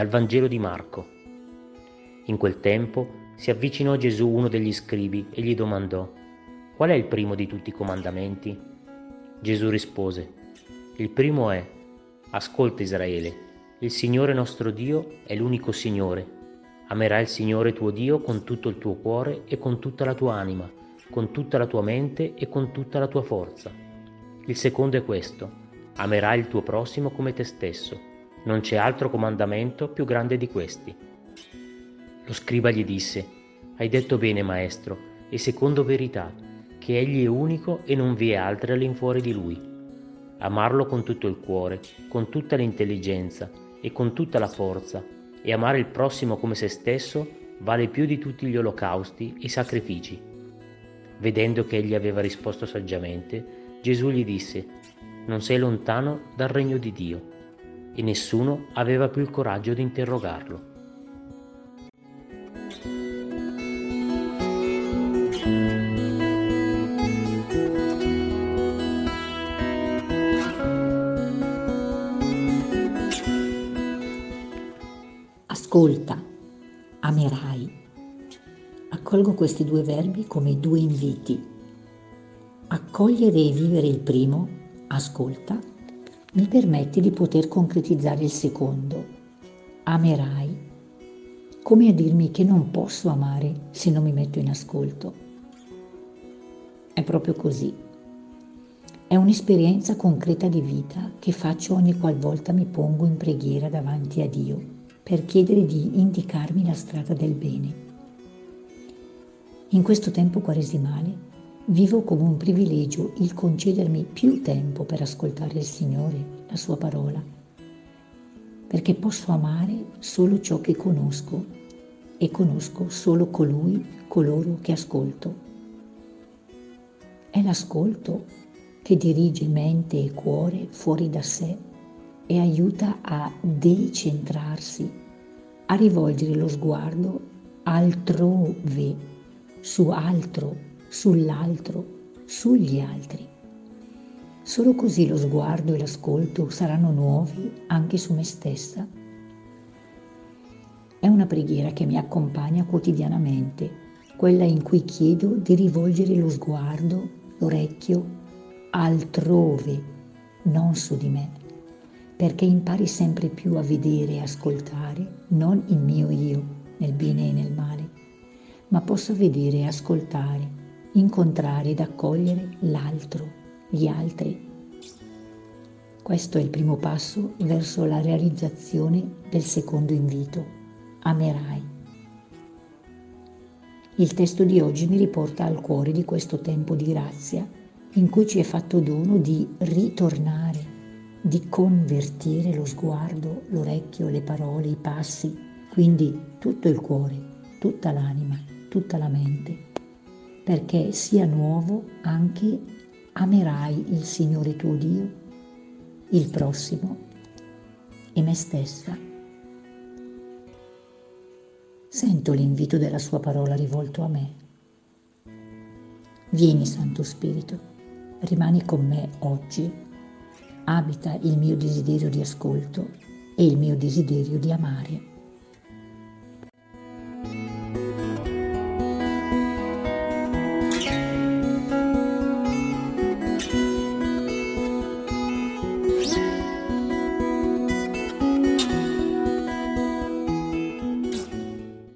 Dal Vangelo di Marco. In quel tempo si avvicinò a Gesù uno degli scribi e gli domandò, Qual è il primo di tutti i comandamenti? Gesù rispose, Il primo è, Ascolta Israele, il Signore nostro Dio è l'unico Signore. Amerai il Signore tuo Dio con tutto il tuo cuore e con tutta la tua anima, con tutta la tua mente e con tutta la tua forza. Il secondo è questo, amerai il tuo prossimo come te stesso. Non c'è altro comandamento più grande di questi. Lo scriba gli disse, Hai detto bene, maestro, e secondo verità, che egli è unico e non vi è altre all'infuori di lui. Amarlo con tutto il cuore, con tutta l'intelligenza e con tutta la forza, e amare il prossimo come se stesso vale più di tutti gli olocausti e sacrifici. Vedendo che egli aveva risposto saggiamente, Gesù gli disse, Non sei lontano dal regno di Dio e nessuno aveva più il coraggio di interrogarlo. Ascolta, amerai. Accolgo questi due verbi come due inviti. Accogliere e vivere il primo, ascolta, mi permette di poter concretizzare il secondo. Amerai. Come a dirmi che non posso amare se non mi metto in ascolto. È proprio così. È un'esperienza concreta di vita che faccio ogni qualvolta mi pongo in preghiera davanti a Dio per chiedere di indicarmi la strada del bene. In questo tempo quaresimale Vivo come un privilegio il concedermi più tempo per ascoltare il Signore, la sua parola, perché posso amare solo ciò che conosco e conosco solo colui, coloro che ascolto. È l'ascolto che dirige mente e cuore fuori da sé e aiuta a decentrarsi, a rivolgere lo sguardo altrove, su altro sull'altro, sugli altri. Solo così lo sguardo e l'ascolto saranno nuovi anche su me stessa. È una preghiera che mi accompagna quotidianamente, quella in cui chiedo di rivolgere lo sguardo, l'orecchio altrove, non su di me, perché impari sempre più a vedere e ascoltare non il mio io nel bene e nel male, ma posso vedere e ascoltare incontrare ed accogliere l'altro, gli altri. Questo è il primo passo verso la realizzazione del secondo invito, amerai. Il testo di oggi mi riporta al cuore di questo tempo di grazia in cui ci è fatto dono di ritornare, di convertire lo sguardo, l'orecchio, le parole, i passi, quindi tutto il cuore, tutta l'anima, tutta la mente perché sia nuovo anche amerai il Signore tuo Dio, il prossimo e me stessa. Sento l'invito della sua parola rivolto a me. Vieni Santo Spirito, rimani con me oggi, abita il mio desiderio di ascolto e il mio desiderio di amare.